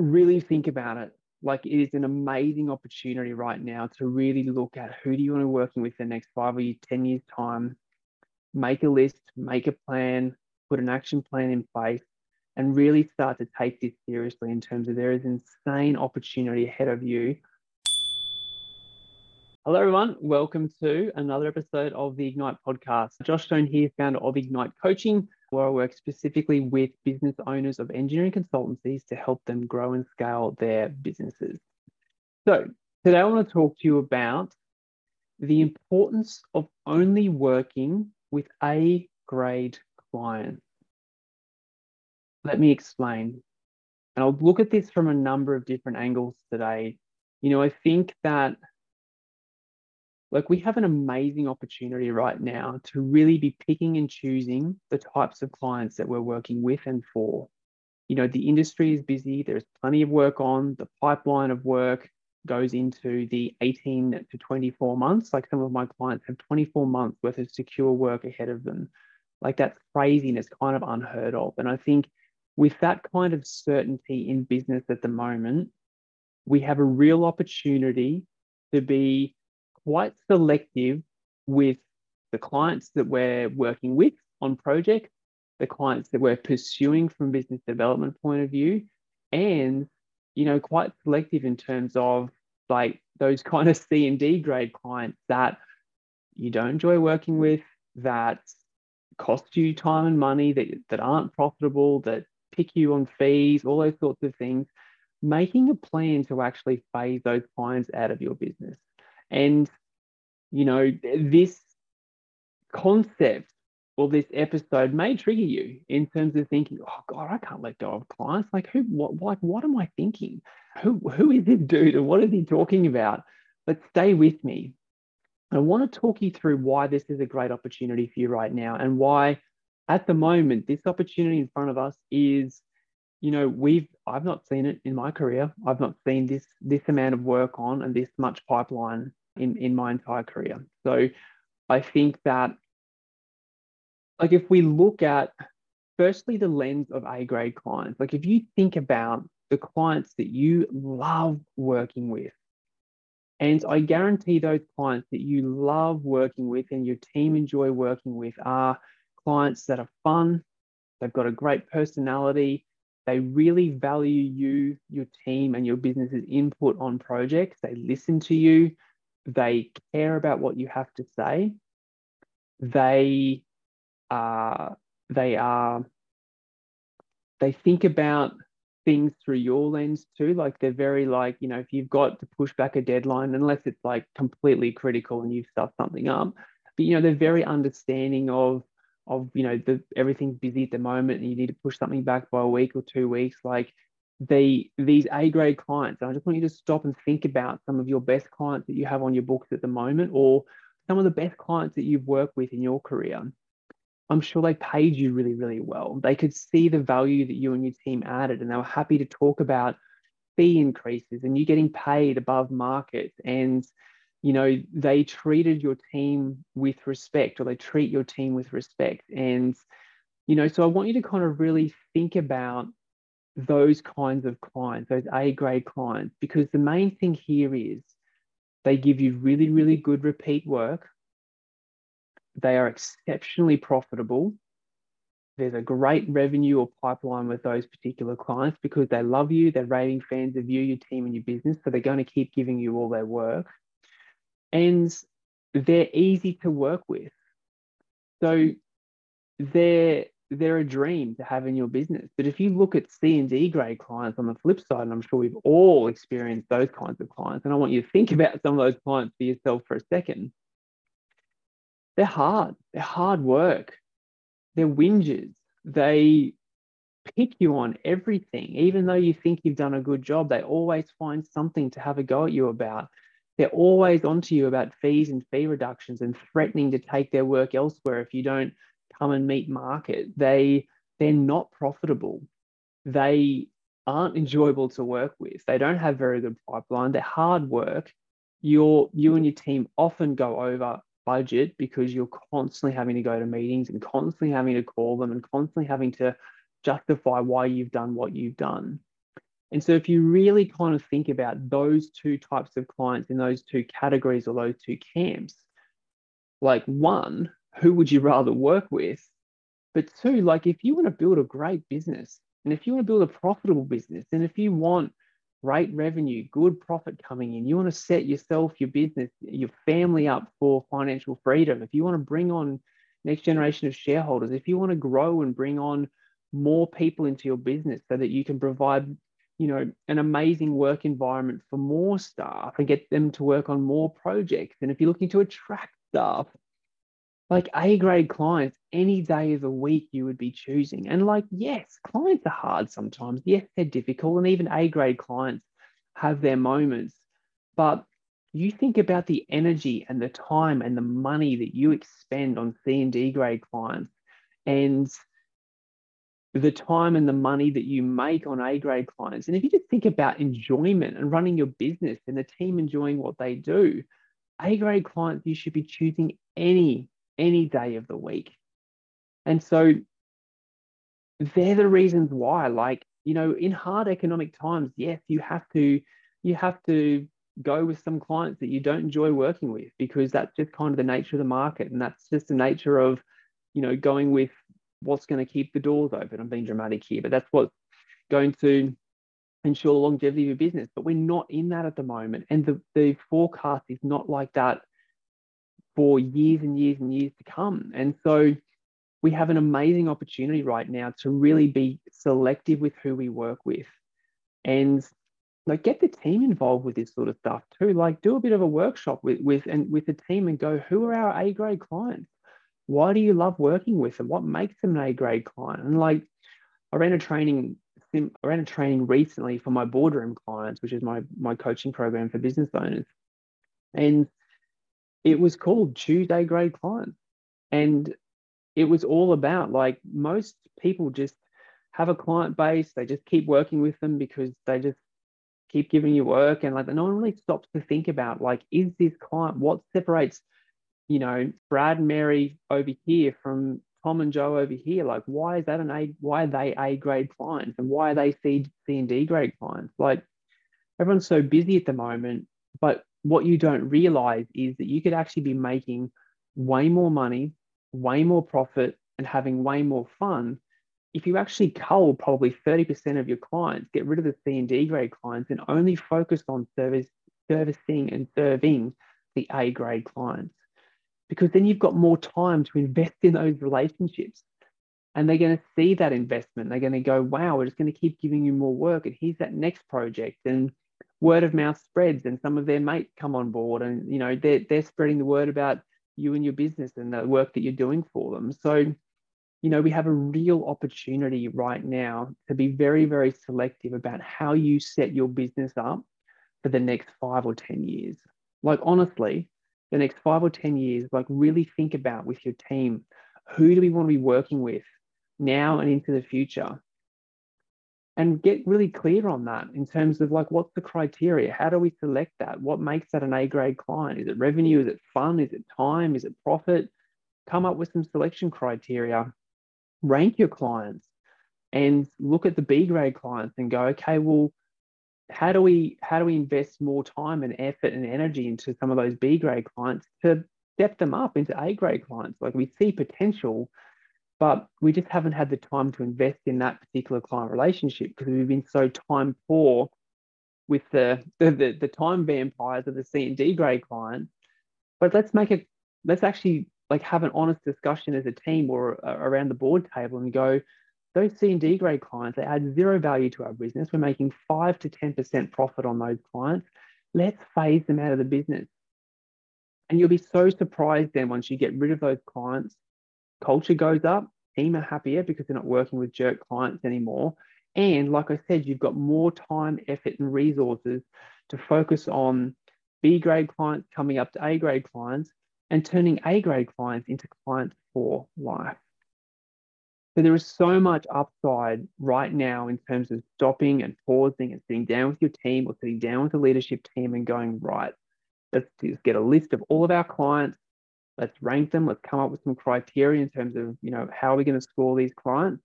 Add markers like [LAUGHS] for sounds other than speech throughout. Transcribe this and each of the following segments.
really think about it. Like it is an amazing opportunity right now to really look at who do you want to be working with in the next five or 10 years time, make a list, make a plan, put an action plan in place, and really start to take this seriously in terms of there is insane opportunity ahead of you. Hello, everyone. Welcome to another episode of the Ignite podcast. Josh Stone here, founder of Ignite Coaching, where I work specifically with business owners of engineering consultancies to help them grow and scale their businesses. So, today I want to talk to you about the importance of only working with A grade clients. Let me explain. And I'll look at this from a number of different angles today. You know, I think that like we have an amazing opportunity right now to really be picking and choosing the types of clients that we're working with and for. You know, the industry is busy, there's plenty of work on, the pipeline of work goes into the 18 to 24 months. Like some of my clients have 24 months worth of secure work ahead of them. Like that's it's kind of unheard of. And I think with that kind of certainty in business at the moment, we have a real opportunity to be quite selective with the clients that we're working with on projects, the clients that we're pursuing from business development point of view, and you know, quite selective in terms of like those [LAUGHS] kind of C and D grade clients that you don't enjoy working with, that cost you time and money, that, that aren't profitable, that pick you on fees, all those sorts of things. Making a plan to actually phase those clients out of your business. And, you know, this concept or this episode may trigger you in terms of thinking, oh God, I can't let go of clients. Like who what what what am I thinking? Who who is this dude and what is he talking about? But stay with me. I want to talk you through why this is a great opportunity for you right now and why at the moment this opportunity in front of us is you know we've i've not seen it in my career i've not seen this this amount of work on and this much pipeline in, in my entire career. So I think that, like, if we look at firstly the lens of A grade clients, like, if you think about the clients that you love working with, and I guarantee those clients that you love working with and your team enjoy working with are clients that are fun, they've got a great personality, they really value you, your team, and your business's input on projects. They listen to you they care about what you have to say. They are they are they think about things through your lens too. Like they're very like you know if you've got to push back a deadline unless it's like completely critical and you've stuffed something up but you know they're very understanding of of you know the everything's busy at the moment and you need to push something back by a week or two weeks. Like the these A grade clients. And I just want you to stop and think about some of your best clients that you have on your books at the moment, or some of the best clients that you've worked with in your career. I'm sure they paid you really, really well. They could see the value that you and your team added, and they were happy to talk about fee increases and you getting paid above market. And you know, they treated your team with respect, or they treat your team with respect. And you know, so I want you to kind of really think about those kinds of clients, those A grade clients, because the main thing here is they give you really, really good repeat work. They are exceptionally profitable. There's a great revenue or pipeline with those particular clients because they love you, they're raving fans of you, your team, and your business. So they're going to keep giving you all their work. And they're easy to work with. So they're they're a dream to have in your business. But if you look at C and D grade clients on the flip side, and I'm sure we've all experienced those kinds of clients, and I want you to think [LAUGHS] about some of those clients for yourself for a second. They're hard. They're hard work. They're whingers. They pick you on everything. Even though you think you've done a good job, they always find something to have a go at you about. They're always onto you about fees and fee reductions and threatening to take their work elsewhere if you don't come and meet market. They they're not profitable. They aren't enjoyable to work with. They don't have very good pipeline. They're hard work. You're you and your team often go over budget because you're constantly having to go to meetings and constantly having to call them and constantly having to justify why you've done what you've done. And so if you really kind of think about those two types of clients in those two categories or those two camps, like one, who would you rather work with? But two, like if you want to build a great business and if you want to build a profitable business and if you want great revenue, good profit coming in, you want to set yourself, your business, your family up for financial freedom, if you want to bring on next generation of shareholders, if you want to grow and bring on more people into your business so that you can provide you know an amazing work environment for more staff and get them to work on more projects and if you're looking to attract staff like a grade clients any day of the week you would be choosing. And like yes clients are hard sometimes. Yes they're difficult. And even a grade clients have their moments. But you think about the energy and the time and the money that you expend on c and d grade clients and the time and the money that you make on A grade clients. And if you just think about enjoyment and running your business and the team enjoying what they do, A grade clients you should be choosing any any day of the week. And so they're the reasons why like you know in hard economic times yes you have to you have to go with some clients that you don't enjoy working with because that's just kind of the nature of the market and that's just the nature of you know going with what's going to keep the doors open. I'm being dramatic here, but that's what's going to ensure the longevity of your business. But we're not in that at the moment. And the, the forecast is not like that for years and years and years to come. And so we have an amazing opportunity right now to really be selective with who we work with and like get the team involved with this sort of stuff too like do a bit of a workshop with with and with the team and go who are our a grade clients why do you love working with them? What makes them an A grade client? And like, I ran a training, I ran a training recently for my boardroom clients, which is my my coaching program for business owners, and it was called A grade clients, and it was all about like most people just have a client base, they just keep working with them because they just keep giving you work, and like no one really stops to think about like, is this client what separates you know, Brad and Mary over here from Tom and Joe over here. Like, why is that an A? Why are they A grade clients and why are they C, C and D grade clients? Like, everyone's so busy at the moment, but what you don't realize is that you could actually be making way more money, way more profit, and having way more fun if you actually cull probably 30% of your clients, get rid of the C and D grade clients, and only focus on service, servicing and serving the A grade clients because then you've got more time to invest in those relationships. And they're going to see that investment. They're going to go, wow, we're just going to keep giving you more work. And here's that next project. And word of mouth spreads, and some of their mates come on board. And, you know, they're, they're spreading the word about you and your business and the work that you're doing for them. So, you know, we have a real opportunity right now to be very, very selective about how you set your business up for the next five or 10 years. Like, honestly, the next five or 10 years, like really think about with your team who do we want to be working with now and into the future? And get really clear on that in terms of like what's the criteria? How do we select that? What makes that an A grade client? Is it revenue? Is it fun? Is it time? Is it profit? Come up with some selection criteria, rank your clients, and look at the B grade clients and go, okay, well, how do we how do we invest more time and effort and energy into some of those B grade clients to step them up into A grade clients? Like we see potential, but we just haven't had the time to invest in that particular client relationship because we've been so time poor with the the, the, the time vampires of the C and D grade clients. But let's make it let's actually like have an honest discussion as a team or uh, around the board table and go those C and D grade clients, they add zero value to our business. We're making five to 10% profit on those clients. Let's phase them out of the business. And you'll be so surprised then once you get rid of those clients, culture goes up, team are happier because they're not working with jerk clients anymore. And like I said, you've got more time, effort, and resources to focus on B grade clients coming up to A grade clients and turning A grade clients into clients for life. So there is so much upside right now in terms of stopping and pausing and sitting down with your team or sitting down with the leadership team and going, right, let's just get a list of all of our clients. Let's rank them. Let's come up with some criteria in terms of, you know, how are we going to score these clients?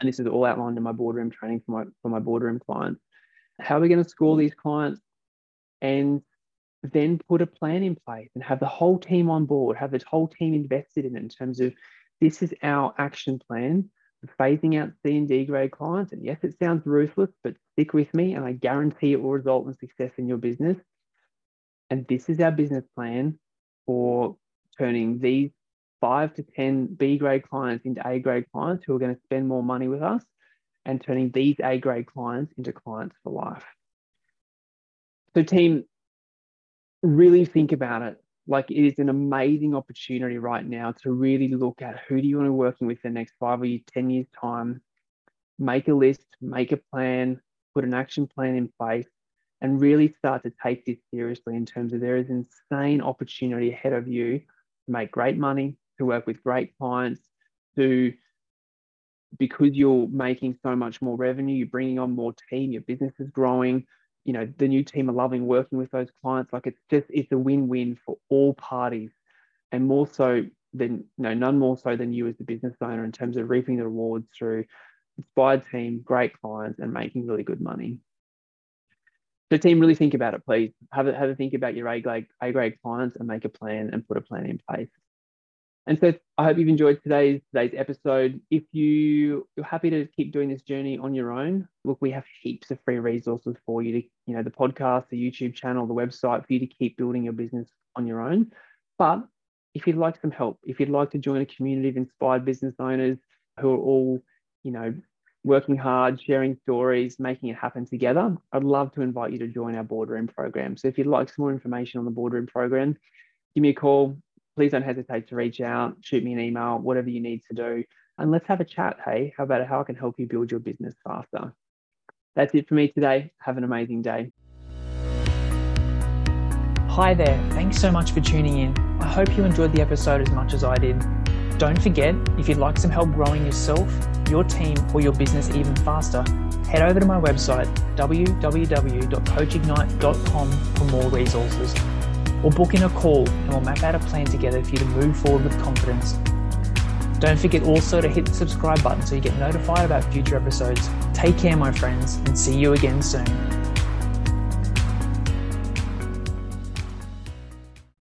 And this is all outlined in my boardroom training for my for my boardroom clients. how are we going to score these clients, and then put a plan in place and have the whole team on board, have the whole team invested in it in terms of this is our action plan phasing out C and D grade clients. And yes, it sounds ruthless, but stick with me and I guarantee it will result in success in your business. And this is our business plan for turning these five to 10 B grade clients into A grade clients who are going to spend more money with us and turning these A grade clients into clients for life. So, team, really think about it. Like it is an amazing opportunity right now to really look at who do you want to be working with in the next five or 10 years time, make a list, make a plan, put an action plan in place, and really start to take this seriously in terms of there is insane opportunity ahead of you make great money, to work with great clients, to because you're making so much more revenue, you're bringing on more team, your business is growing, you know the new team are loving working with those clients. Like it's just it's a win-win for all parties and more so than you know none more so than you as the business owner in terms of reaping the rewards through inspired team great clients and making really good money so team really think about it please have a, have a think about your a grade a grade clients and make a plan and put a plan in place and so I hope you've enjoyed today's today's episode. If you, you're happy to keep doing this journey on your own, look, we have heaps of free resources for you to, you know, the podcast, the YouTube channel, the website for you to keep building your business on your own. But if you'd like some help, if you'd like to join a community of inspired business owners who are all, you know, working hard, sharing stories, making it happen together, I'd love to invite you to join our boardroom program. So if you'd like some more information on the boardroom program, give me a call, please don't hesitate to reach out, shoot me an email, whatever you need to do. And let's have a chat. Hey, how about how I can help you build your business faster? That's it for me today. Have an amazing day. Hi there. Thanks so much for tuning in. I hope you enjoyed the episode as much as I did. Don't forget, if you'd like some help growing yourself, your team, or your business even faster, head over to my website, www.coachignite.com for more resources or book in a call and we'll map out a plan together for you to move forward with confidence. Don't forget also to hit the subscribe button so you get notified about future episodes. Take care, my friends, and see you again soon.